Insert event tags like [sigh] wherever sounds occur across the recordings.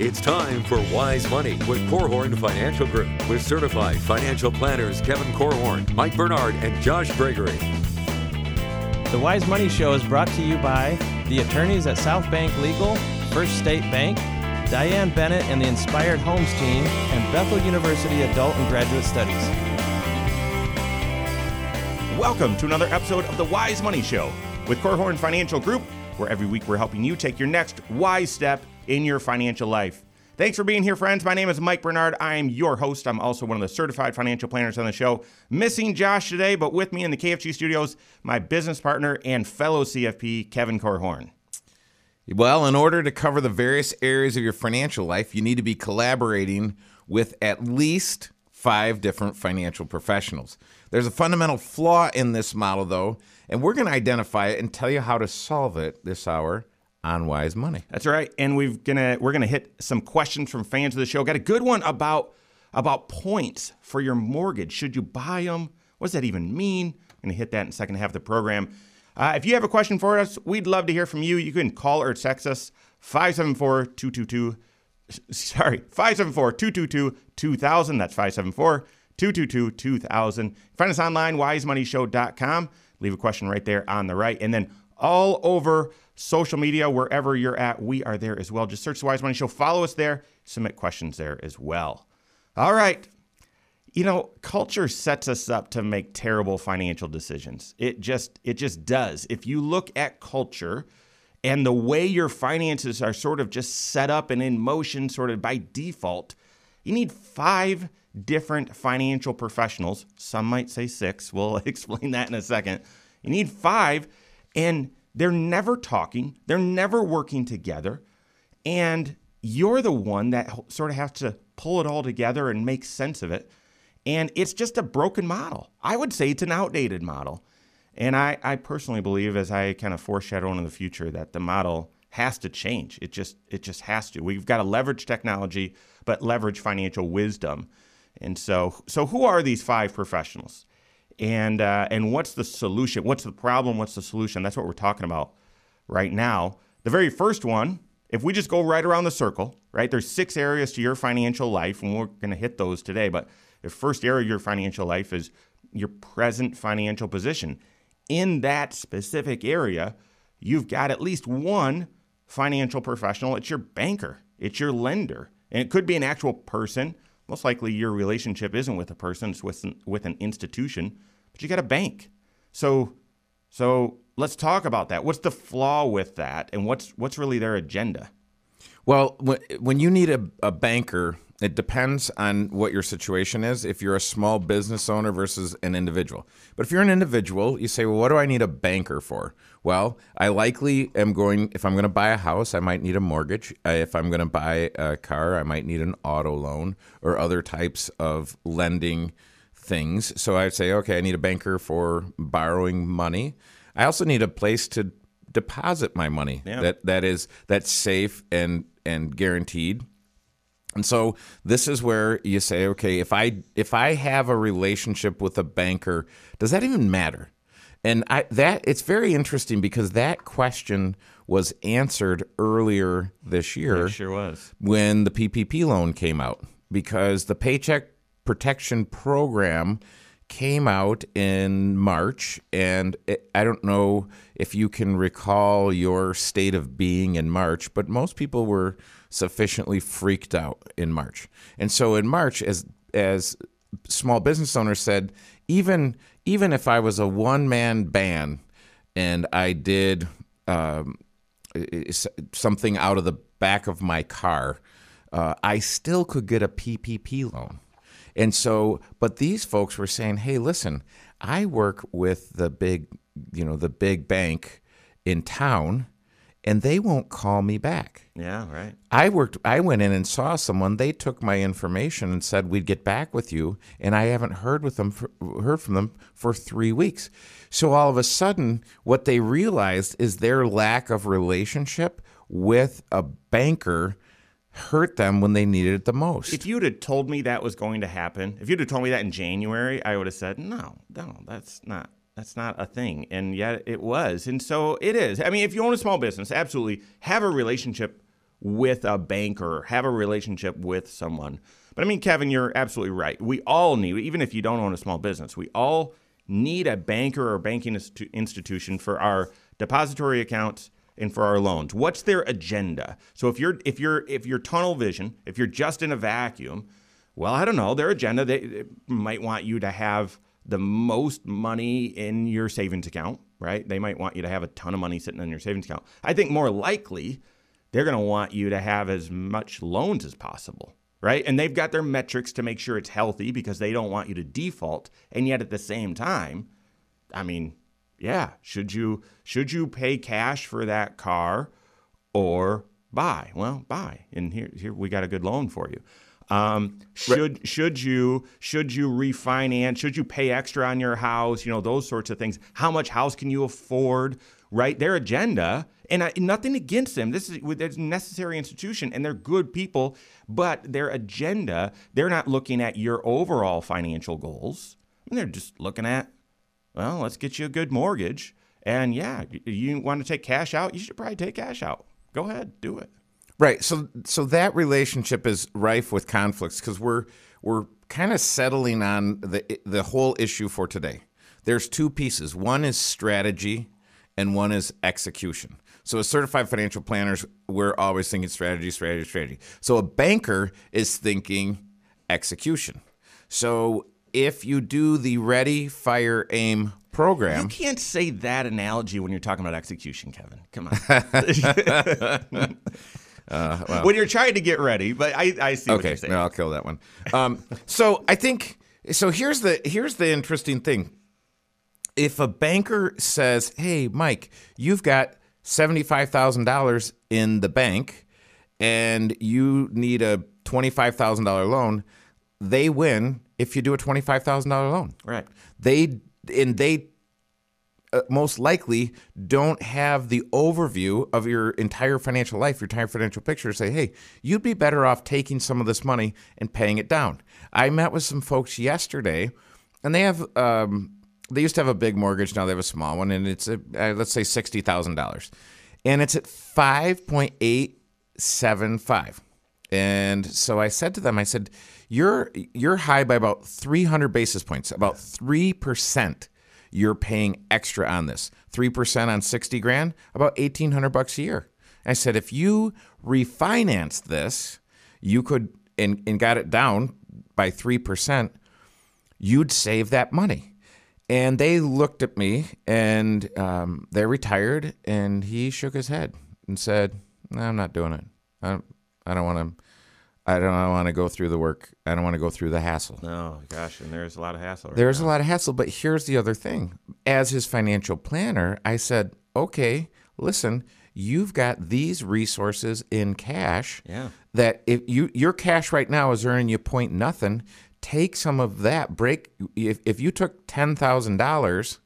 It's time for Wise Money with Korhorn Financial Group with certified financial planners Kevin Korhorn, Mike Bernard, and Josh Gregory. The Wise Money Show is brought to you by the attorneys at South Bank Legal, First State Bank, Diane Bennett and the Inspired Homes team, and Bethel University Adult and Graduate Studies. Welcome to another episode of the Wise Money Show with Korhorn Financial Group, where every week we're helping you take your next wise step in your financial life. Thanks for being here, friends. My name is Mike Bernard. I am your host. I'm also one of the certified financial planners on the show. Missing Josh today, but with me in the KFG studios, my business partner and fellow CFP, Kevin Korhorn. Well, in order to cover the various areas of your financial life, you need to be collaborating with at least five different financial professionals. There's a fundamental flaw in this model, though, and we're going to identify it and tell you how to solve it this hour on Wise Money. That's right. And we've gonna we're gonna hit some questions from fans of the show. Got a good one about about points for your mortgage. Should you buy them? What does that even mean? I'm gonna hit that in the second half of the program. Uh, if you have a question for us, we'd love to hear from you. You can call or text us 574 222 sorry 574 222 2000 that's 574 222 2000 find us online wisemoneyshow.com leave a question right there on the right and then all over social media, wherever you're at, we are there as well. Just search the Wise Money Show, follow us there, submit questions there as well. All right. You know, culture sets us up to make terrible financial decisions. It just it just does. If you look at culture and the way your finances are sort of just set up and in motion sort of by default, you need five different financial professionals. Some might say six. We'll [laughs] explain that in a second. You need five and they're never talking, they're never working together. And you're the one that sort of has to pull it all together and make sense of it. And it's just a broken model. I would say it's an outdated model. And I, I personally believe, as I kind of foreshadow into the future, that the model has to change. It just it just has to. We've got to leverage technology, but leverage financial wisdom. And so so who are these five professionals? And uh, and what's the solution? What's the problem? What's the solution? That's what we're talking about right now. The very first one, if we just go right around the circle, right? There's six areas to your financial life, and we're going to hit those today. But the first area of your financial life is your present financial position. In that specific area, you've got at least one financial professional. It's your banker. It's your lender, and it could be an actual person most likely your relationship isn't with a person, it's with an, with an institution, but you got a bank. So, so let's talk about that. What's the flaw with that, and what's what's really their agenda? Well, when you need a, a banker, it depends on what your situation is. If you're a small business owner versus an individual. But if you're an individual, you say, well, what do I need a banker for? Well, I likely am going, if I'm going to buy a house, I might need a mortgage. Uh, if I'm going to buy a car, I might need an auto loan or other types of lending things. So I'd say, okay, I need a banker for borrowing money. I also need a place to deposit my money yeah. that that is that's safe and and guaranteed and so this is where you say, okay, if I if I have a relationship with a banker, does that even matter? And I, that it's very interesting because that question was answered earlier this year. It sure was when the PPP loan came out because the Paycheck Protection Program came out in March, and it, I don't know if you can recall your state of being in March, but most people were sufficiently freaked out in March. And so in March, as as small business owners said, even even if I was a one man band and I did um, something out of the back of my car, uh, I still could get a PPP loan. And so, but these folks were saying, "Hey, listen, I work with the big, you know, the big bank in town." and they won't call me back. Yeah, right. I worked I went in and saw someone, they took my information and said we'd get back with you and I haven't heard with them for, heard from them for 3 weeks. So all of a sudden what they realized is their lack of relationship with a banker hurt them when they needed it the most. If you'd have told me that was going to happen, if you'd have told me that in January, I would have said, "No, no, that's not that's not a thing. And yet it was. And so it is. I mean, if you own a small business, absolutely have a relationship with a banker, have a relationship with someone. But I mean, Kevin, you're absolutely right. We all need, even if you don't own a small business, we all need a banker or banking institution for our depository accounts and for our loans. What's their agenda? So if you're if you're if you're tunnel vision, if you're just in a vacuum, well, I don't know, their agenda they, they might want you to have the most money in your savings account, right? They might want you to have a ton of money sitting in your savings account. I think more likely they're going to want you to have as much loans as possible, right? And they've got their metrics to make sure it's healthy because they don't want you to default. And yet at the same time, I mean, yeah, should you should you pay cash for that car or buy? Well, buy. And here here we got a good loan for you. Um, should should you should you refinance? Should you pay extra on your house? You know those sorts of things. How much house can you afford? Right, their agenda, and I, nothing against them. This is it's a necessary institution, and they're good people. But their agenda, they're not looking at your overall financial goals. they're just looking at, well, let's get you a good mortgage. And yeah, you want to take cash out, you should probably take cash out. Go ahead, do it. Right. So so that relationship is rife with conflicts because we're we're kind of settling on the the whole issue for today. There's two pieces. One is strategy and one is execution. So as certified financial planners, we're always thinking strategy, strategy, strategy. So a banker is thinking execution. So if you do the ready, fire, aim program. You can't say that analogy when you're talking about execution, Kevin. Come on. [laughs] [laughs] Uh, well. When you're trying to get ready, but I, I see. Okay, no, I'll kill that one. Um, so I think so. Here's the here's the interesting thing. If a banker says, "Hey, Mike, you've got seventy five thousand dollars in the bank, and you need a twenty five thousand dollar loan," they win if you do a twenty five thousand dollar loan. Right. They and they uh, most likely don't have the overview of your entire financial life, your entire financial picture to say, hey, you'd be better off taking some of this money and paying it down. I met with some folks yesterday, and they have, um, they used to have a big mortgage, now they have a small one, and it's, a, uh, let's say, $60,000. And it's at 5.875. And so I said to them, I said, you're, you're high by about 300 basis points, about 3% you're paying extra on this. 3% on 60 grand, about 1800 bucks a year. I said if you refinanced this, you could and, and got it down by 3%, you'd save that money. And they looked at me and um, they retired and he shook his head and said, no, I'm not doing it. I don't, I don't want to I don't want to go through the work. I don't want to go through the hassle. No, gosh, and there's a lot of hassle. Right there's now. a lot of hassle, but here's the other thing. As his financial planner, I said, "Okay, listen, you've got these resources in cash. Yeah. That if you your cash right now is earning you point nothing, take some of that. Break if if you took ten thousand dollars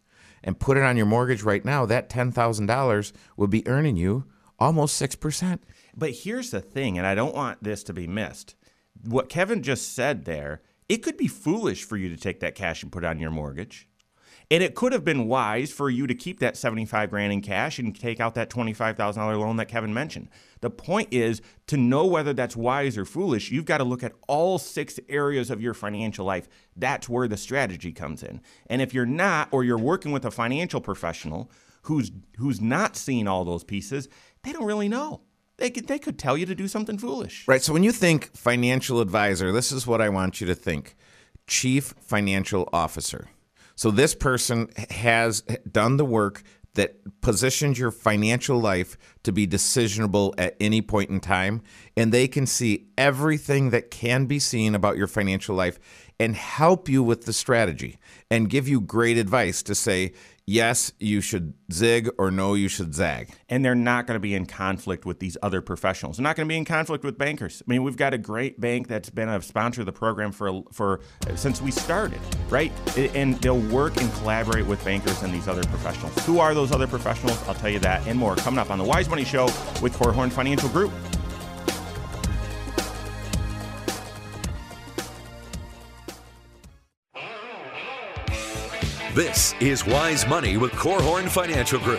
and put it on your mortgage right now, that ten thousand dollars would be earning you almost six percent." But here's the thing, and I don't want this to be missed. What Kevin just said there, it could be foolish for you to take that cash and put on your mortgage. And it could have been wise for you to keep that 75 grand in cash and take out that $25,000 loan that Kevin mentioned. The point is to know whether that's wise or foolish, you've got to look at all six areas of your financial life. That's where the strategy comes in. And if you're not or you're working with a financial professional who's who's not seeing all those pieces, they don't really know. They could they could tell you to do something foolish. Right. So when you think financial advisor, this is what I want you to think. Chief financial officer. So this person has done the work that positions your financial life to be decisionable at any point in time and they can see everything that can be seen about your financial life and help you with the strategy and give you great advice to say yes, you should zig or no, you should zag. And they're not going to be in conflict with these other professionals. They're not going to be in conflict with bankers. I mean, we've got a great bank that's been a sponsor of the program for for since we started, right? And they'll work and collaborate with bankers and these other professionals. Who are those other professionals? I'll tell you that and more coming up on the Wise Money Show with Korhorn Financial Group. This is Wise Money with Korhorn Financial Group.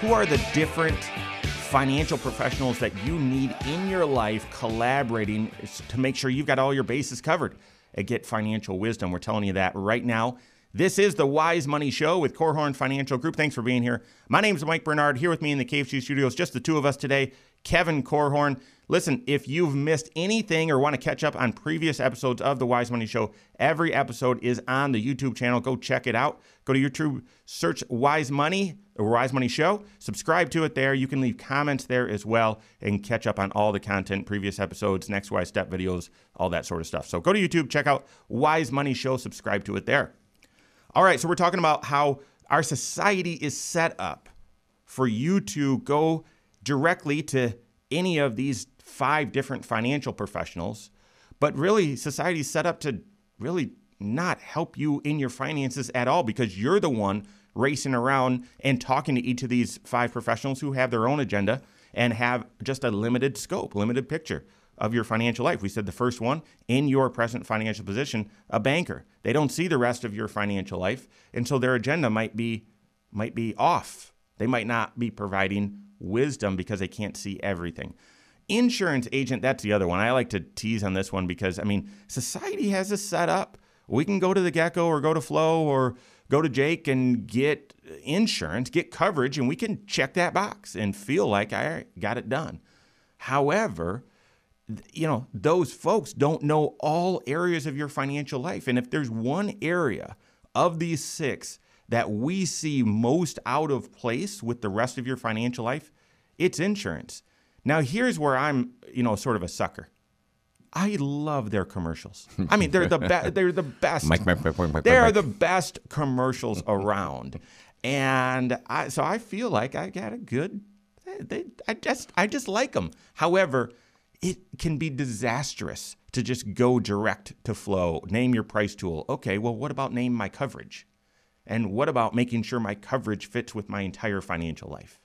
Who are the different financial professionals that you need in your life collaborating to make sure you've got all your bases covered at Get Financial Wisdom. We're telling you that right now. This is the Wise Money Show with Korhorn Financial Group. Thanks for being here. My name is Mike Bernard. Here with me in the KFG studios, just the two of us today. Kevin Korhorn. Listen, if you've missed anything or want to catch up on previous episodes of the Wise Money Show, every episode is on the YouTube channel. Go check it out. Go to YouTube, search Wise Money or Wise Money Show, subscribe to it there. You can leave comments there as well and catch up on all the content, previous episodes, next wise step videos, all that sort of stuff. So go to YouTube, check out Wise Money Show, subscribe to it there. All right, so we're talking about how our society is set up for you to go directly to any of these five different financial professionals, but really society is set up to really not help you in your finances at all because you're the one racing around and talking to each of these five professionals who have their own agenda and have just a limited scope, limited picture of your financial life. We said the first one, in your present financial position, a banker. They don't see the rest of your financial life, and so their agenda might be might be off. They might not be providing wisdom because they can't see everything. Insurance agent, that's the other one. I like to tease on this one because, I mean, society has this set up. We can go to the Gecko or go to Flo or go to Jake and get insurance, get coverage, and we can check that box and feel like I got it done. However, you know, those folks don't know all areas of your financial life. And if there's one area of these six that we see most out of place with the rest of your financial life, it's insurance. Now, here's where I'm, you know, sort of a sucker. I love their commercials. I mean, they're the best. They're the best. Mike, Mike, Mike, Mike, Mike, They are the best commercials around, and I, so I feel like I got a good. They, I just, I just like them. However, it can be disastrous to just go direct to Flo. Name your price tool. Okay, well, what about name my coverage? And what about making sure my coverage fits with my entire financial life?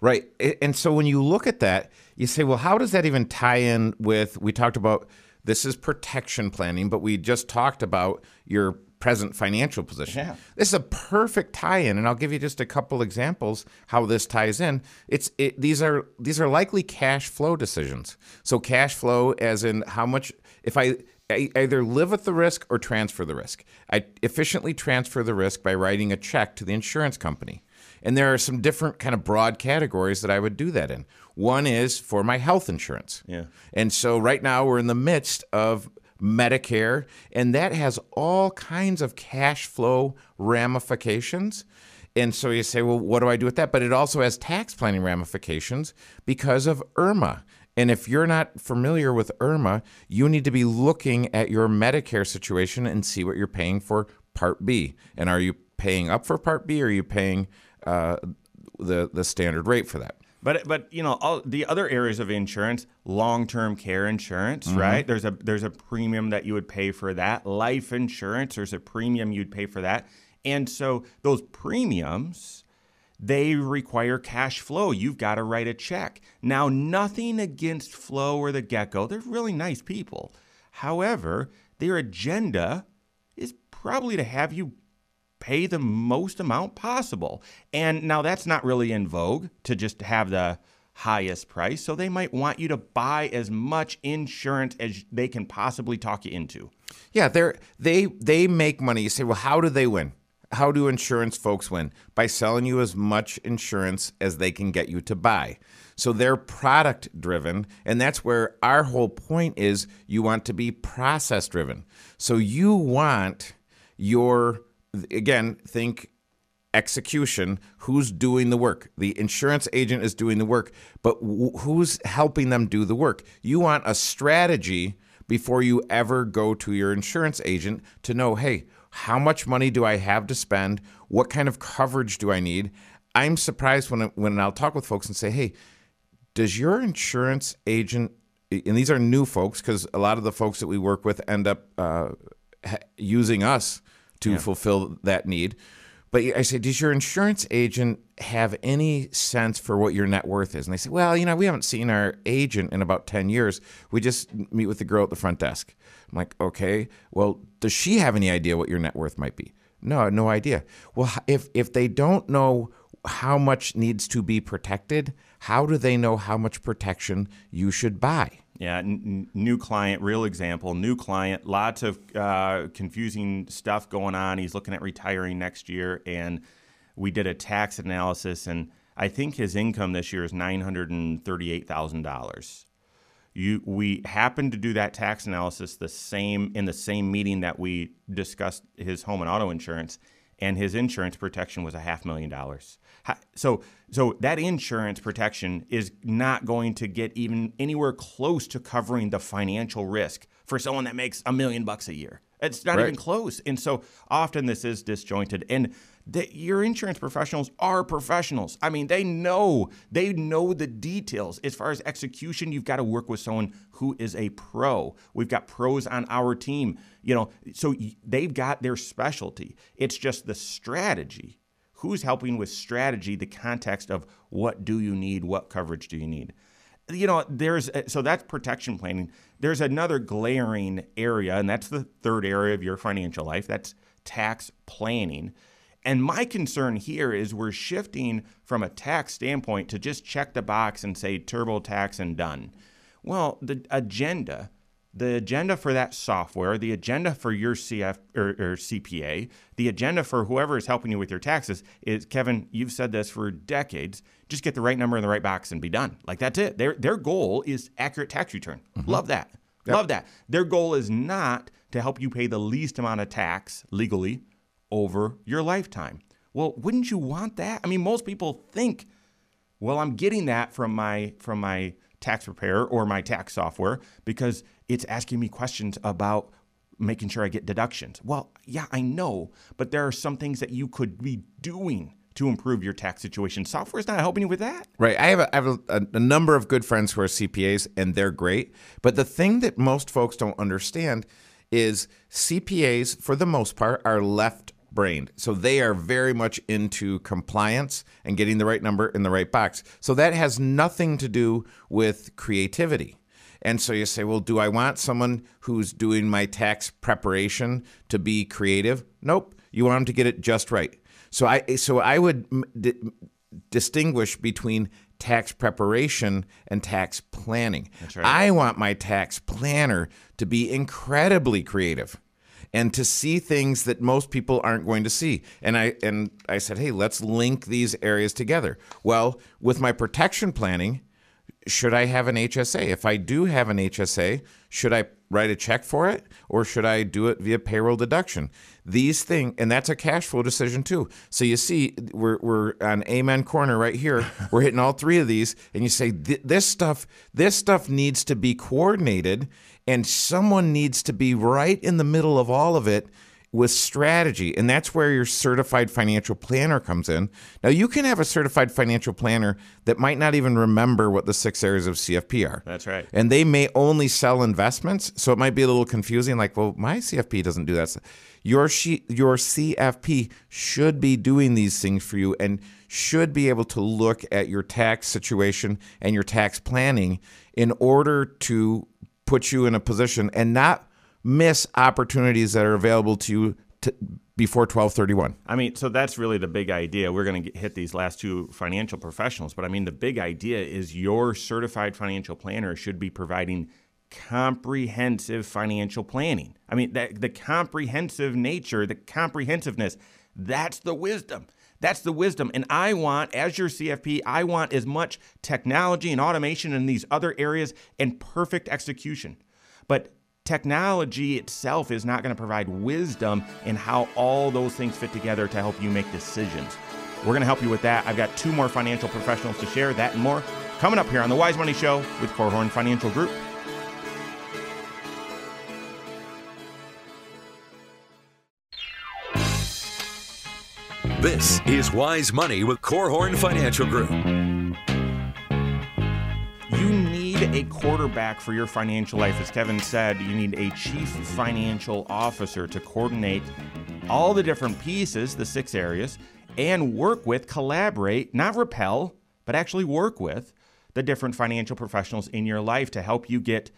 Right. And so when you look at that, you say, well, how does that even tie in with? We talked about this is protection planning, but we just talked about your present financial position. Yeah. This is a perfect tie-in, and I'll give you just a couple examples how this ties in. It's it, these are these are likely cash flow decisions. So cash flow, as in how much if I I either live with the risk or transfer the risk. I efficiently transfer the risk by writing a check to the insurance company. And there are some different kind of broad categories that I would do that in. One is for my health insurance. Yeah. And so right now we're in the midst of Medicare, and that has all kinds of cash flow ramifications. And so you say, well, what do I do with that? But it also has tax planning ramifications because of IRMAA. And if you're not familiar with IRMAA, you need to be looking at your Medicare situation and see what you're paying for Part B. And are you paying up for Part B or are you paying uh, the, the standard rate for that? But but you know all the other areas of insurance, long-term care insurance, right? There's a there's a premium that you would pay for that. Life insurance, there's a premium you'd pay for that. And so those premiums they require cash flow. You've got to write a check. Now, nothing against Flo or the Gecko. They're really nice people. However, their agenda is probably to have you pay the most amount possible. And now that's not really in vogue to just have the highest price. So they might want you to buy as much insurance as they can possibly talk you into. Yeah, they're they they make money. You say, well, how do they win? How do insurance folks win? By selling you as much insurance as they can get you to buy. So they're product driven, and that's where our whole point is you want to be process driven. So you want your again, think execution who's doing the work? The insurance agent is doing the work but wh- who's helping them do the work? You want a strategy before you ever go to your insurance agent to know hey how much money do i have to spend? What kind of coverage do i need? I'm surprised when when i'll talk with folks and say hey does your insurance agent and these are new folks because a lot of the folks that we work with end up uh, using us to fulfill that need but I say, does your insurance agent have any sense for what your net worth is? And they say, well, you know, we haven't seen our agent in about 10 years. We just meet with the girl at the front desk. I'm like, okay, well, does she have any idea what your net worth might be? No, no idea. Well, if, if they don't know how much needs to be protected, how do they know how much protection you should buy? Yeah, n- new client, real example, new client, lots of uh, confusing stuff going on. He's looking at retiring next year, and we did a tax analysis, and I think his income this year is nine hundred and thirty-eight thousand dollars. You, we happened to do that tax analysis the same in the same meeting that we discussed his home and auto insurance, and his insurance protection was a half million dollars. So, so that insurance protection is not going to get even anywhere close to covering the financial risk for someone that makes a million bucks a year. It's not Right. even close. And so often this is disjointed. And the, your insurance professionals are professionals. I mean, they know they know the details. As far as execution, you've got to work with someone who is a pro. We've got pros on our team. You know, so they've got their specialty. It's just the strategy. Who's helping with strategy? The context of what do you need? What coverage do you need? you know there's uh, so that's protection planning there's another glaring area and that's the third area of your financial life that's tax planning and my concern here is we're shifting from a tax standpoint to just check the box and say TurboTax and done well the agenda the agenda for that software, the agenda for your CF or, or CPA, the agenda for whoever is helping you with your taxes is Kevin. You've said this for decades. Just get the right number in the right box and be done. Like that's it. Their their goal is accurate tax return. Mm-hmm. Love that. Love that. Their goal is not to help you pay the least amount of tax legally over your lifetime. Well, wouldn't you want that? I mean, most people think well, I'm getting that from my from my tax preparer or my tax software because it's asking me questions about making sure I get deductions. Well, yeah, I know, but there are some things that you could be doing to improve your tax situation. Software is not helping you with that. Right. I have, a, I have a, a number of good friends who are CPAs, and they're great. But the thing that most folks don't understand is CPAs, for the most part, are left brained. So they are very much into compliance and getting the right number in the right box. So that has nothing to do with creativity. And so you say, well, do I want someone who's doing my tax preparation to be creative? Nope. You want them to get it just right. So I so I would di- distinguish between tax preparation and tax planning. right. I want my tax planner to be incredibly creative and to see things that most people aren't going to see. And I and I said, "Hey, let's link these areas together." Well, with my protection planning, should I have an HSA? If I do have an HSA, should I write a check for it or should I do it via payroll deduction? These things, and that's a cash flow decision too. So you see, we're, we're on Amen Corner right here. [laughs] We're hitting all three of these, and you say "Th- this stuff, this stuff needs to be coordinated, and someone needs to be right in the middle of all of it with strategy. And that's where your certified financial planner comes in. Now, you can have a certified financial planner that might not even remember what the six areas of CFP are. That's right. And they may only sell investments. So it might be a little confusing like, well, my CFP doesn't do that. Your, she, your CFP should be doing these things for you and should be able to look at your tax situation and your tax planning in order to put you in a position and not miss opportunities that are available to you to, before 1231. I mean, so that's really the big idea. We're going to hit these last two financial professionals, but I mean, the big idea is your certified financial planner should be providing comprehensive financial planning. I mean, that, the comprehensive nature, the comprehensiveness, that's the wisdom. That's the wisdom. And I want, as your CFP, I want as much technology and automation in these other areas and perfect execution. But technology itself is not going to provide wisdom in how all those things fit together to help you make decisions. We're going to help you with that. I've got two more financial professionals to share that and more coming up here on the Wise Money Show with Korhorn Financial Group. This is Wise Money with Korhorn Financial Group. Need a quarterback for your financial life. As Kevin said, you need a chief financial officer to coordinate all the different pieces, the six areas, and work with, collaborate, not repel, but actually work with the different financial professionals in your life to help you get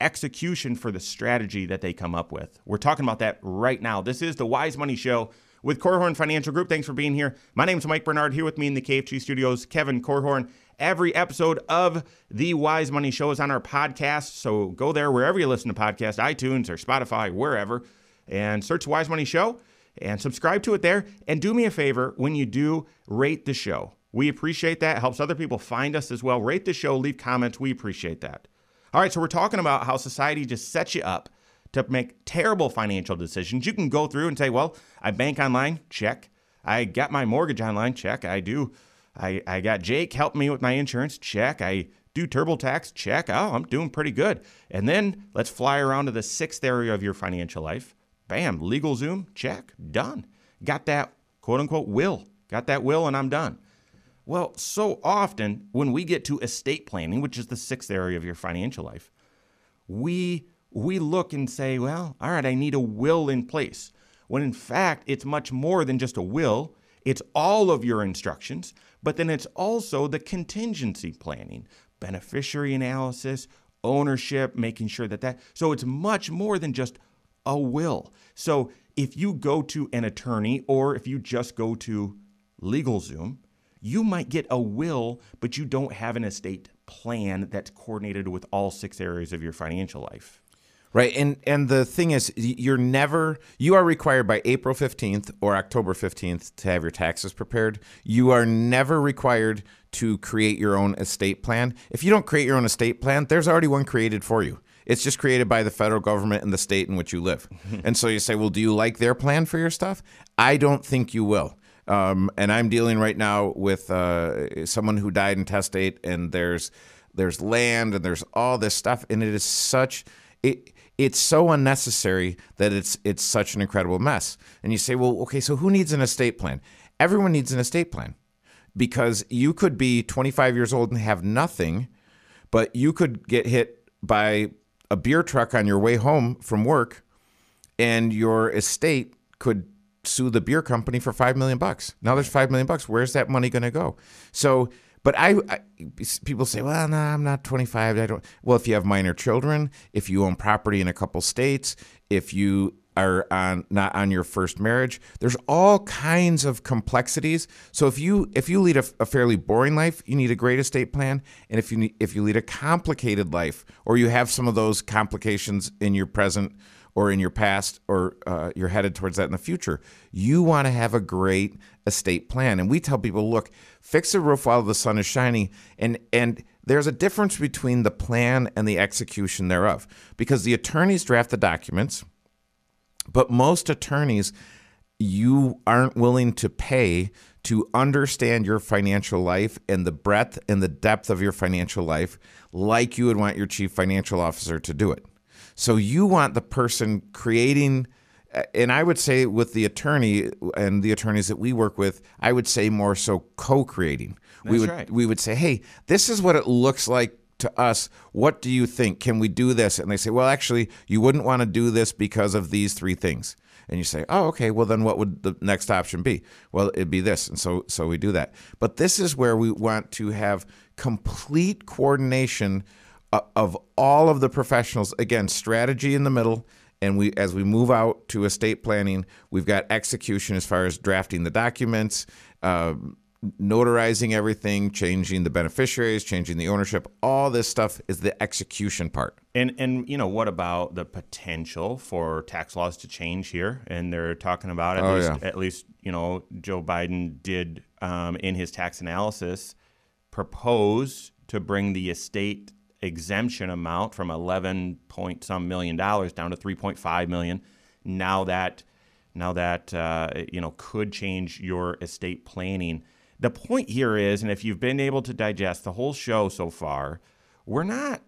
execution for the strategy that they come up with. We're talking about that right now. This is the Wise Money Show with Korhorn Financial Group. Thanks for being here. My name is Mike Bernard. Here with me in the KFG studios, Kevin Korhorn. Every episode of the Wise Money Show is on our podcast. So go there wherever you listen to podcasts, iTunes or Spotify, wherever, and search Wise Money Show and subscribe to it there. And do me a favor when you do rate the show. We appreciate that. It helps other people find us as well. Rate the show, leave comments. We appreciate that. All right, so we're talking about how society just sets you up to make terrible financial decisions. You can go through and say, well, I bank online, check. I got my mortgage online, check. I do. I, I got Jake help me with my insurance, check. I do TurboTax, check. Oh, I'm doing pretty good. And then let's fly around to the sixth area of your financial life. Bam, LegalZoom, check, done. Got that quote unquote will. Got that will, and I'm done. Well, so often when we get to estate planning, which is the sixth area of your financial life, we we look and say, well, all right, I need a will in place. When in fact, it's much more than just a will. It's all of your instructions, but then it's also the contingency planning, beneficiary analysis, ownership, making sure that that. So it's much more than just a will. So if you go to an attorney or if you just go to LegalZoom, you might get a will, but you don't have an estate plan that's coordinated with all six areas of your financial life. Right. And and the thing is you're never you are required by April 15th or October 15th to have your taxes prepared. You are never required to create your own estate plan. If you don't create your own estate plan, there's already one created for you. It's just created by the federal government and the state in which you live. [laughs] and so you say, "Well, do you like their plan for your stuff?" I don't think you will. Um, and I'm dealing right now with uh, someone who died intestate, and there's there's land and there's all this stuff, and it is such it it's so unnecessary that it's it's such an incredible mess. And you say, well, okay, so who needs an estate plan? Everyone needs an estate plan because you could be 25 years old and have nothing, but you could get hit by a beer truck on your way home from work, and your estate could sue the beer company for five million bucks. Now there's five million bucks. Where's that money going to go? So, but I, I, people say, well, no, I'm not 25. I don't. Well, if you have minor children, if you own property in a couple states, if you are on not on your first marriage, there's all kinds of complexities. So if you if you lead a, a fairly boring life, you need a great estate plan, and if you if you lead a complicated life, or you have some of those complications in your present or in your past or uh, you're headed towards that in the future. You want to have a great estate plan. And we tell people, look, fix the roof while the sun is shining. And, and there's a difference between the plan and the execution thereof because the attorneys draft the documents, but most attorneys you aren't willing to pay to understand your financial life and the breadth and the depth of your financial life like you would want your chief financial officer to do it. So you want the person creating and I would say with the attorney and the attorneys that we work with, I would say more so co-creating. That's we would right. we would say, "Hey, this is what it looks like to us. What do you think? Can we do this?" And they say, "Well, actually, you wouldn't want to do this because of these three things." And you say, "Oh, okay. Well, then what would the next option be?" Well, it'd be this. And so so we do that. But this is where we want to have complete coordination of all of the professionals again strategy in the middle and we as we move out to estate planning we've got execution as far as drafting the documents uh, notarizing everything changing the beneficiaries changing the ownership all this stuff is the execution part And and you know what about the potential for tax laws to change here? And they're talking about at Oh, least yeah. at least you know Joe Biden did um, in his tax analysis propose to bring the estate exemption amount from 11 point some million dollars down to 3.5 million. Now that now that uh, you know could change your estate planning. The point here is, and if you've been able to digest the whole show so far, we're not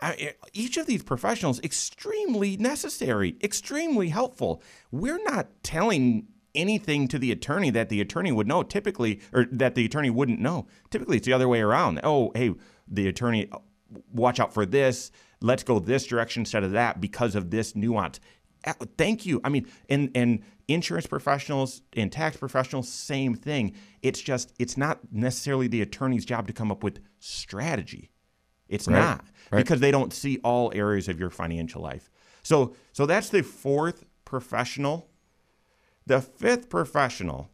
I, each of these professionals extremely necessary, extremely helpful. We're not telling anything to the attorney that the attorney would know typically or that the attorney wouldn't know. Typically it's the other way around. Oh, hey, the attorney watch out for this. Let's go this direction instead of that because of this nuance. Uh, Thank you. I mean, and and insurance professionals and tax professionals, same thing. It's just it's not necessarily the attorney's job to come up with strategy. It's Right, not right. because they don't see all areas of your financial life. So so that's the fourth professional The fifth professional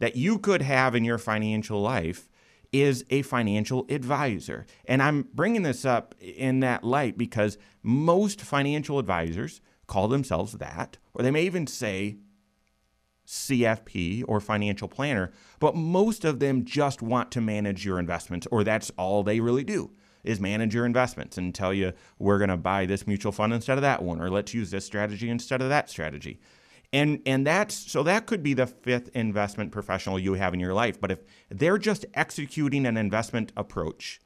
that you could have in your financial life is a financial advisor. And I'm bringing this up in that light because most financial advisors call themselves that, or they may even say CFP or financial planner, but most of them just want to manage your investments, or that's all they really do is manage your investments and tell you we're going to buy this mutual fund instead of that one, or let's use this strategy instead of that strategy. And and that's so that could be the fifth investment professional you have in your life. But if they're just executing an investment approach,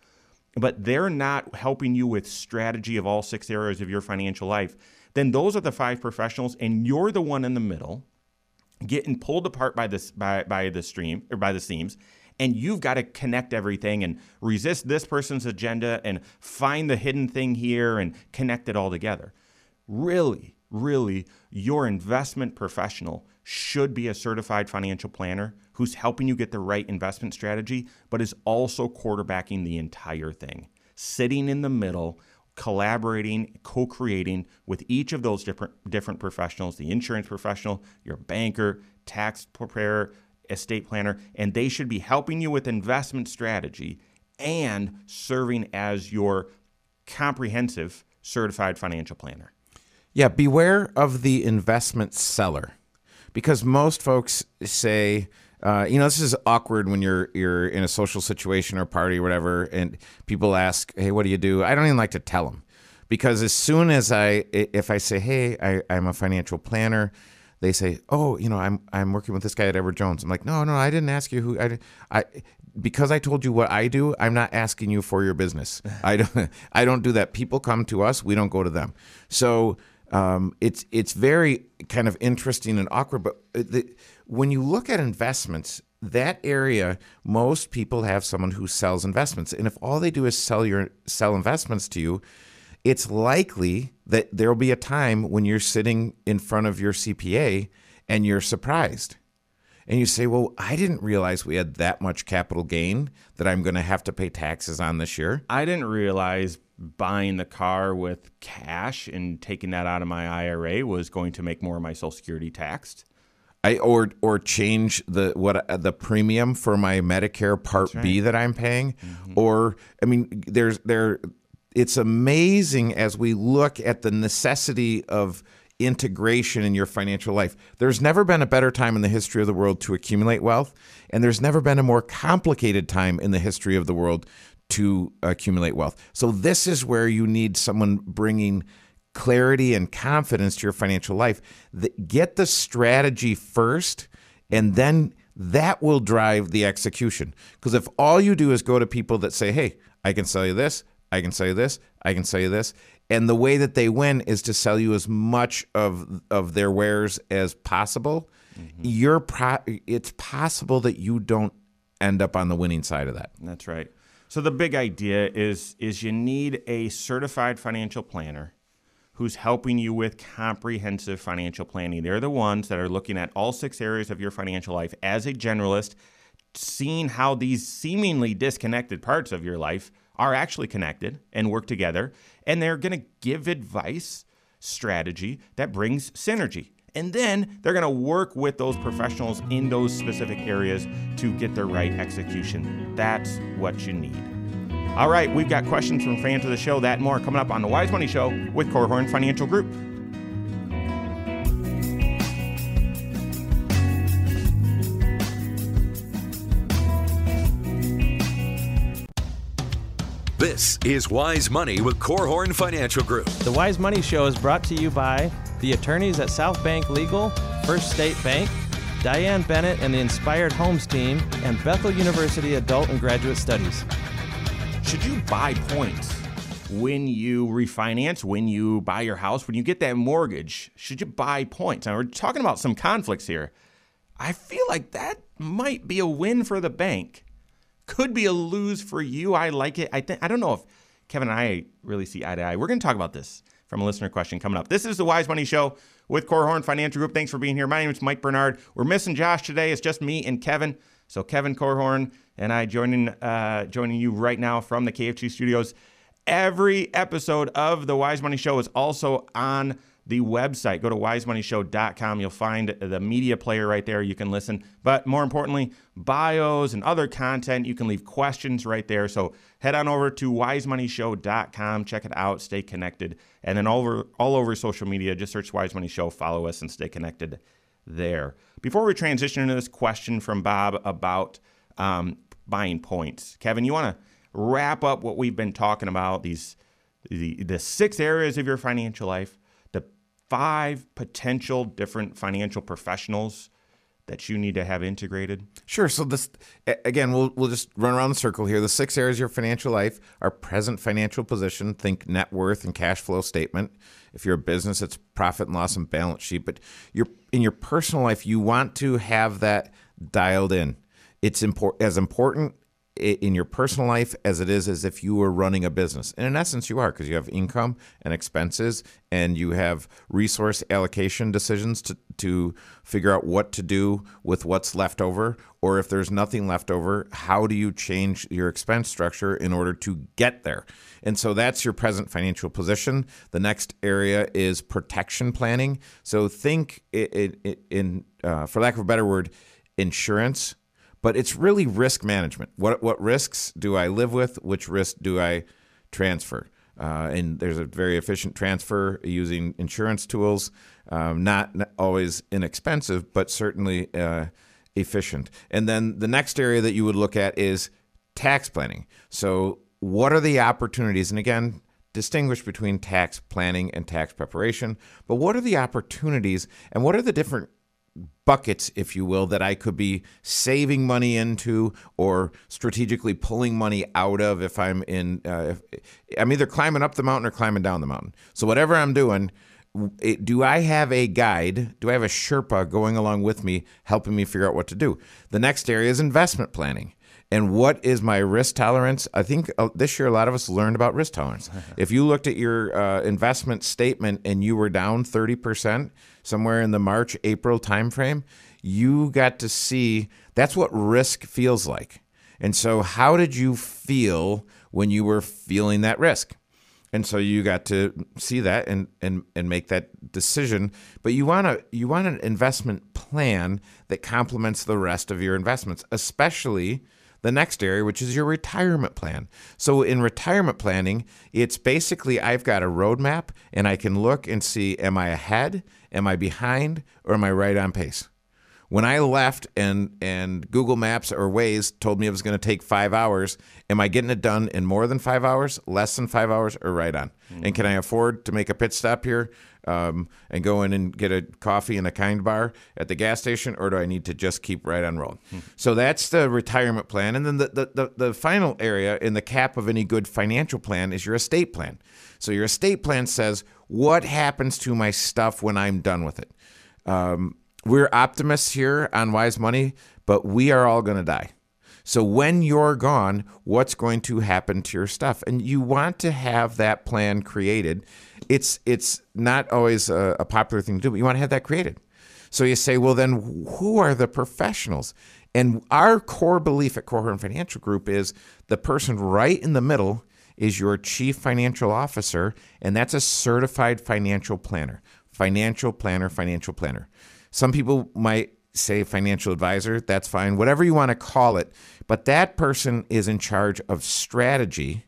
but they're not helping you with strategy of all six areas of your financial life, then those are the five professionals, and you're the one in the middle getting pulled apart by this by, by the stream or by the seams and you've got to connect everything and resist this person's agenda and find the hidden thing here and connect it all together really really your investment professional should be a certified financial planner who's helping you get the right investment strategy but is also quarterbacking the entire thing sitting in the middle collaborating, co-creating with each of those different different professionals, the insurance professional, your banker, tax preparer, estate planner, and they should be helping you with investment strategy and serving as your comprehensive certified financial planner. Yeah, beware of the investment seller because most folks say, uh, you know, this is awkward when you're you're in a social situation or party or whatever, and people ask, "Hey, what do you do?" I don't even like to tell them because as soon as I if I say, "Hey, I, I'm a financial planner," they say, "Oh, you know, I'm I'm working with this guy at Edward Jones." I'm like, "No, no, I didn't ask you who I I." Because I told you what I do, I'm not asking you for your business. I don't. [laughs] I don't do that. People come to us. We don't go to them. So um, it's it's very kind of interesting and awkward. But the, when you look at investments, that area, most people have someone who sells investments, and if all they do is sell your sell investments to you, it's likely that there will be a time when you're sitting in front of your CPA and you're surprised. And you say, Well, I didn't realize we had that much capital gain that I'm going to have to pay taxes on this year. I didn't realize buying the car with cash and taking that out of my IRA was going to make more of my Social Security taxed. I or or change the what the premium for my Medicare Part right. B that I'm paying, mm-hmm. or I mean, there's there. It's amazing as we look at the necessity of integration in your financial life. There's never been a better time in the history of the world to accumulate wealth, and there's never been a more complicated time in the history of the world to accumulate wealth. So this is where you need someone bringing clarity and confidence to your financial life. Get the strategy first, and then that will drive the execution. Because if all you do is go to people that say, hey, I can sell you this, I can sell you this, I can sell you this, and the way that they win is to sell you as much of of their wares as possible, mm-hmm. you're pro- it's possible that you don't end up on the winning side of that. That's right. So the big idea is is you need a certified financial planner who's helping you with comprehensive financial planning. They're the ones that are looking at all six areas of your financial life as a generalist, seeing how these seemingly disconnected parts of your life are actually connected and work together, and they're going to give advice, strategy that brings synergy. And then they're going to work with those professionals in those specific areas to get the right execution. That's what you need. All right, we've got questions from fans of the show, that more coming up on the Wise Money Show with Korhorn Financial Group. This is Wise Money with Korhorn Financial Group. The Wise Money Show is brought to you by the attorneys at South Bank Legal, First State Bank, Diane Bennett and the Inspired Homes team, and Bethel University Adult and Graduate Studies. Should you buy points when you refinance, when you buy your house, when you get that mortgage? Should you buy points? Now, we're talking about some conflicts here. I feel like that might be a win for the bank. Could be a lose for you. I like it. I think I don't know if Kevin and I really see eye to eye. We're going to talk about this from a listener question coming up. This is the Wise Money Show with Korhorn Financial Group. Thanks for being here. My name is Mike Bernard. We're missing Josh today. It's just me and Kevin. So Kevin Korhorn and I joining uh, joining you right now from the KFG studios. Every episode of the Wise Money Show is also on the website. Go to wisemoneyshow.com. You'll find the media player right there. You can listen. But more importantly, bios and other content. You can leave questions right there. So head on over to wisemoneyshow.com. Check it out. Stay connected. And then all over, all over social media, just search Wise Money Show. Follow us and stay connected there. Before we transition into this question from Bob about um, buying points, Kevin, you want to wrap up what we've been talking about these the, the six areas of your financial life, five potential different financial professionals that you need to have integrated? Sure. So this again, we'll we'll just run around the circle here. The six areas of your financial life are present financial position, think net worth and cash flow statement. If you're a business, it's profit and loss and balance sheet. But you're in your personal life, you want to have that dialed in. It's important as important in your personal life as it is as if you were running a business. And in essence, you are because you have income and expenses and you have resource allocation decisions to, to figure out what to do with what's left over. Or if there's nothing left over, how do you change your expense structure in order to get there? And so that's your present financial position. The next area is protection planning. So think in, in uh, for lack of a better word, insurance but it's really risk management. What what risks do I live with? Which risk do I transfer? Uh, and there's a very efficient transfer using insurance tools, um, not, always inexpensive, but certainly uh, efficient. And then the next area that you would look at is tax planning. So, what are the opportunities? And again, distinguish between tax planning and tax preparation, but what are the opportunities and what are the different buckets, if you will, that I could be saving money into or strategically pulling money out of if I'm in, uh, if, I'm either climbing up the mountain or climbing down the mountain. So, whatever I'm doing, it, do I have a guide? Do I have a Sherpa going along with me, helping me figure out what to do? The next area is investment planning. And what is my risk tolerance? I think uh, this year a lot of us learned about risk tolerance. [laughs] if you looked at your uh, investment statement and you were down 30%, somewhere in the March, April timeframe, you got to see that's what risk feels like. And so, how did you feel when you were feeling that risk? And so you got to see that and, and, and make that decision. But you want to you want an investment plan that complements the rest of your investments, especially the next area, which is your retirement plan. So, in retirement planning, it's basically I've got a roadmap and I can look and see am I ahead, am I behind, or am I right on pace? When I left and, and Google Maps or Waze told me it was going to take five hours, am I getting it done in more than five hours, less than five hours, or right on? Mm-hmm. And can I afford to make a pit stop here um, and go in and get a coffee and a kind bar at the gas station, or do I need to just keep right on rolling? Hmm. So that's the retirement plan. And then the, the, the, the final area in the cap of any good financial plan is your estate plan. So your estate plan says, what happens to my stuff when I'm done with it? Um, we're optimists here on Wise Money, but we are all going to die. So when you're gone, what's going to happen to your stuff? And you want to have that plan created it's it's not always a, a popular thing to do, but you want to have that created. So you say, well, then who are the professionals? And our core belief at Korhorn Financial Group is the person right in the middle is your chief financial officer, and that's a certified financial planner. Financial planner, financial planner. Some people might say financial advisor, that's fine, whatever you want to call it. But that person is in charge of strategy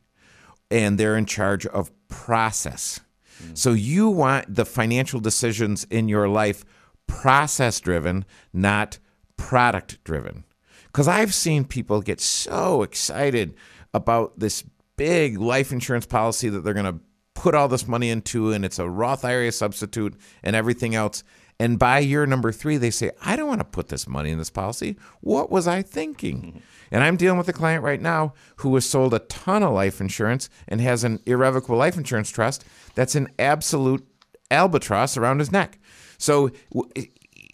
and they're in charge of process. Mm. So you want the financial decisions in your life process driven, not product driven. Because I've seen people get so excited about this big life insurance policy that they're going to put all this money into, and it's a Roth IRA substitute and everything else. And by year number three, they say, I don't want to put this money in this policy. What was I thinking? [laughs] And I'm dealing with a client right now who was sold a ton of life insurance and has an irrevocable life insurance trust that's an absolute albatross around his neck. So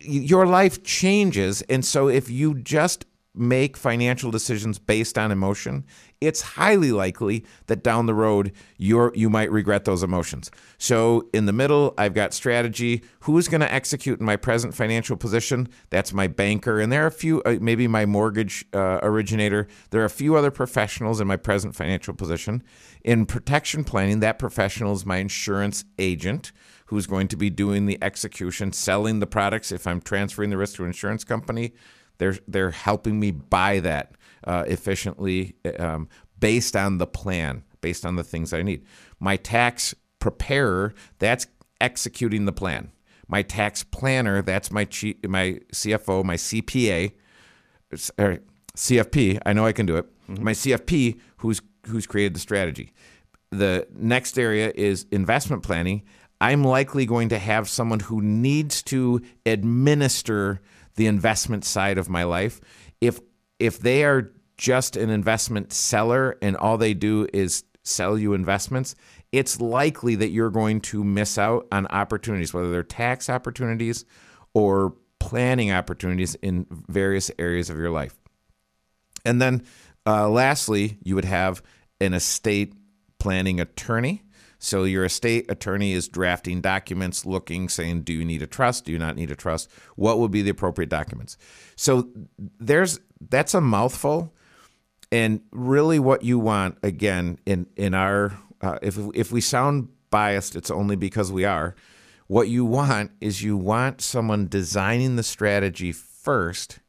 your life changes. And so if you just make financial decisions based on emotion, it's highly likely that down the road you're you might regret those emotions. So in the middle, I've got strategy. Who's going to execute in my present financial position? That's my banker, and there are a few, uh, maybe my mortgage uh, originator. There are a few other professionals in my present financial position. In protection planning, that professional is my insurance agent who's going to be doing the execution, selling the products. If I'm transferring the risk to an insurance company, they're they're helping me buy that uh, efficiently um, based on the plan, based on the things I need. My tax preparer, that's executing the plan. My tax planner, that's my my CFO, my CPA, or CFP. I know I can do it. Mm-hmm. My CFP, who's who's created the strategy. The next area is investment planning. I'm likely going to have someone who needs to administer the investment side of my life. If if they are just an investment seller and all they do is sell you investments, it's likely that you're going to miss out on opportunities, whether they're tax opportunities or planning opportunities in various areas of your life. And then uh, lastly, you would have an estate planning attorney. So your estate attorney is drafting documents, looking, saying, do you need a trust? Do you not need a trust? What would be the appropriate documents? So there's that's a mouthful, and really what you want again in in our uh, if if we sound biased, it's only because we are. What you want is you want someone designing the strategy first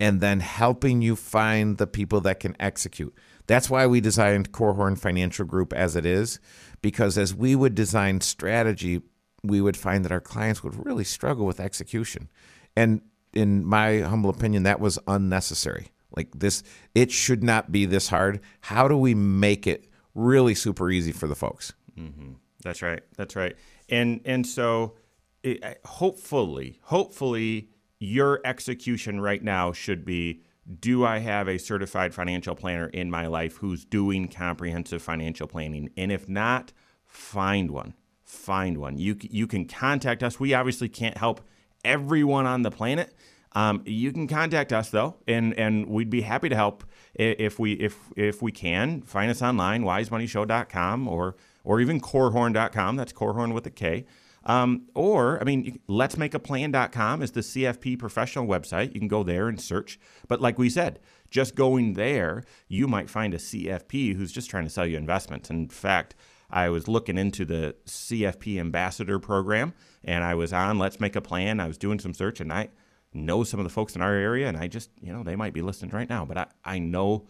and then helping you find the people that can execute. That's why we designed Korhorn Financial Group as it is, because as we would design strategy, we would find that our clients would really struggle with execution. And in my humble opinion, that was unnecessary. Like this, it should not be this hard. How do we make it really super easy for the folks? Mm-hmm. That's right. That's right. And and so, it, hopefully, hopefully, your execution right now should be do I have a certified financial planner in my life who's doing comprehensive financial planning? And if not, find one. Find one. You, you can contact us. We obviously can't help everyone on the planet. Um, you can contact us though, and and we'd be happy to help if we if if we can. Find us online, wisemoneyshow.com or or even korhorn.com. That's Korhorn with a K. Um, or, I mean, let's make a plan.com is the CFP professional website. You can go there and search. But like we said, just going there, you might find a CFP who's just trying to sell you investments. In fact, I was looking into the CFP ambassador program and I was on Let's Make a Plan. I was doing some search and I know some of the folks in our area and I just, you know, they might be listening right now, but I, I know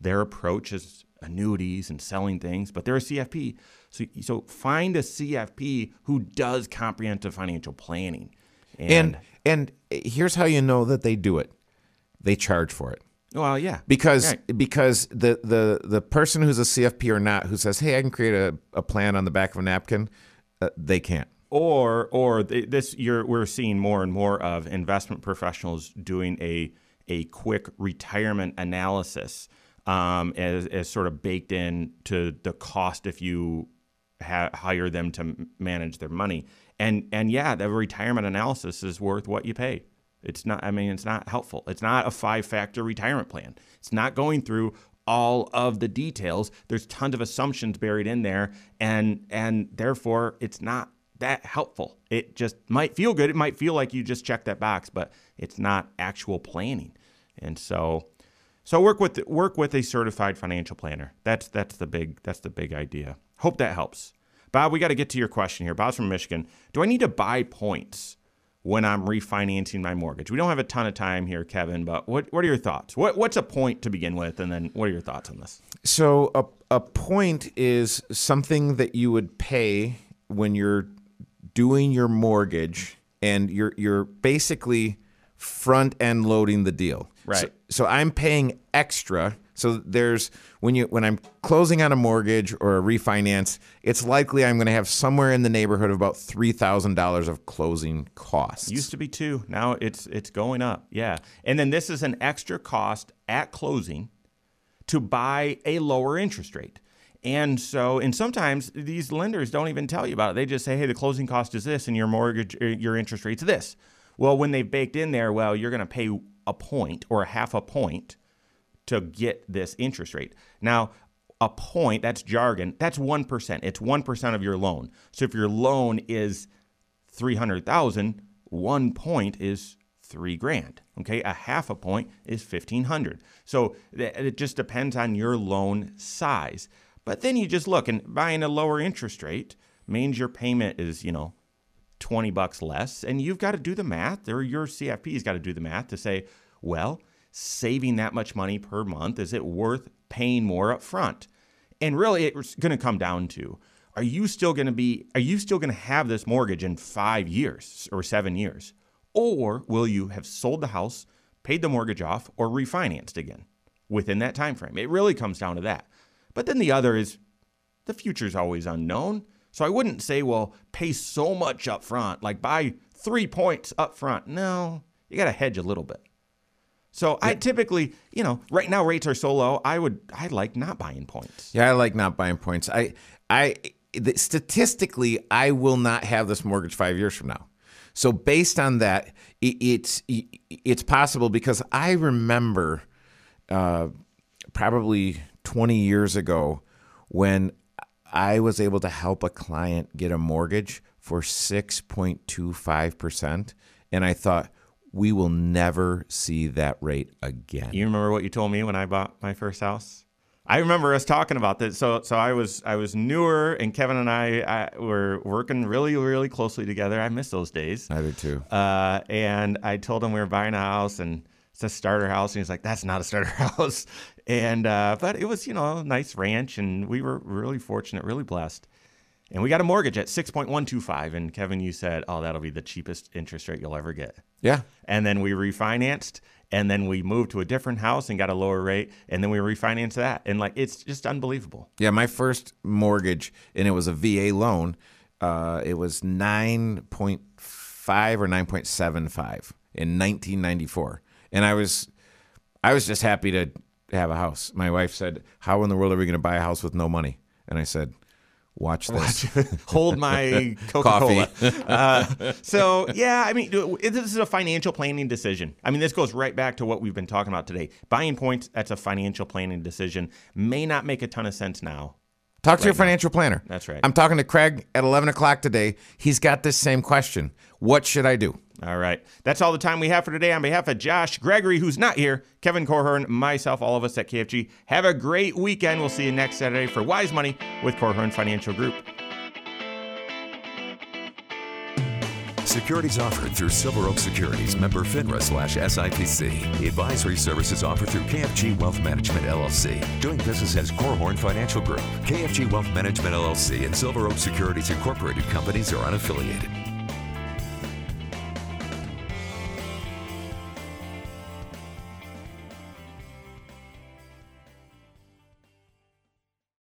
their approach is annuities and selling things, but they're a CFP. So, so find a CFP who does comprehensive financial planning. And, and and here's how you know that they do it. They charge for it. Well, yeah, because right. because the, the the person who's a CFP or not who says, "Hey, I can create a, a plan on the back of a napkin," uh, they can't. Or or this you're we're seeing more and more of investment professionals doing a a quick retirement analysis um, as, as sort of baked in to the cost if you ha- hire them to manage their money. And and yeah, the retirement analysis is worth what you pay. It's not. I mean, it's not helpful. It's not a five factor retirement plan. It's not going through all of the details. There's tons of assumptions buried in there, and and therefore it's not that helpful. It just might feel good. It might feel like you just checked that box, but it's not actual planning. And so so work with work with a certified financial planner. That's that's the big that's the big idea. Hope that helps. Bob, we got to get to your question here. Bob's from Michigan. Do I need to buy points when I'm refinancing my mortgage? We don't have a ton of time here, Kevin, but what what are your thoughts? What what's a point to begin with, and then what are your thoughts on this? So a a point is something that you would pay when you're doing your mortgage, and you're you're basically front end loading the deal. Right. So, so, I'm paying extra. So there's when you when I'm closing on a mortgage or a refinance, it's likely I'm going to have somewhere in the neighborhood of about three thousand dollars of closing costs. Used to be two. Now it's it's going up. Yeah. And then this is an extra cost at closing to buy a lower interest rate. And so, and sometimes these lenders don't even tell you about it. They just say, "Hey, the closing cost is this, and your mortgage, your interest rate's this." Well, when they've baked in there, well, you're going to pay a point or a half a point to get this interest rate. Now, a point, that's jargon, that's 1%. It's 1% of your loan. So if your loan is 300,000, one point is 3 grand, okay? A half a point is 1500. So it just depends on your loan size. But then you just look and buying a lower interest rate means your payment is, you know, 20 bucks less. And you've got to do the math, or your CFP's got to do the math to say, well, saving that much money per month, is it worth paying more up front? And really, it's going to come down to are you still going to be, are you still going to have this mortgage in five years or seven years? Or will you have sold the house, paid the mortgage off, or refinanced again within that time frame? It really comes down to that. But then the other is the future is always unknown. So I wouldn't say, well, pay so much up front, like buy three points up front. No, you got to hedge a little bit. So I typically, you know, right now rates are so low. I would, I like not buying points. Yeah, I like not buying points. I, I, the, statistically, I will not have this mortgage five years from now. So based on that, it, it's it's possible because I remember uh, probably 20 years ago when I was able to help a client get a mortgage for 6.25%. And I thought, we will never see that rate again. You remember what you told me when I bought my first house? I remember us talking about this. So, so I was I was newer, and Kevin and I, I were working really, really closely together. I miss those days. I do too. Uh, and I told him we were buying a house, and it's a starter house, and he's like, "That's not a starter [laughs] house." And uh, but it was you know a nice ranch, and we were really fortunate, really blessed. And we got a mortgage at six point one two five. And Kevin, you said, "Oh, that'll be the cheapest interest rate you'll ever get." Yeah. And then we refinanced, and then we moved to a different house and got a lower rate, and then we refinanced that, and like it's just unbelievable. Yeah, my first mortgage, and it was a VA loan. Uh, it was nine point five or nine point seven five in nineteen ninety four, and I was, I was just happy to have a house. My wife said, "How in the world are we going to buy a house with no money?" And I said, Watch this. [laughs] Hold my [laughs] Coca Cola. [laughs] uh, so, yeah, I mean, this is a financial planning decision. I mean, this goes right back to what we've been talking about today. Buying points, that's a financial planning decision. May not make a ton of sense now. Talk to right your financial now. planner. That's right. I'm talking to Craig at 11 o'clock today. He's got this same question What should I do? All right. That's all the time we have for today. On behalf of Josh Gregory, who's not here, Kevin Korhorn, myself, all of us at KFG, have a great weekend. We'll see you next Saturday for Wise Money with Korhorn Financial Group. Securities offered through Silver Oak Securities, member FINRA slash SIPC. Advisory services offered through KFG Wealth Management LLC. Doing business as Korhorn Financial Group. KFG Wealth Management LLC and Silver Oak Securities Incorporated companies are unaffiliated.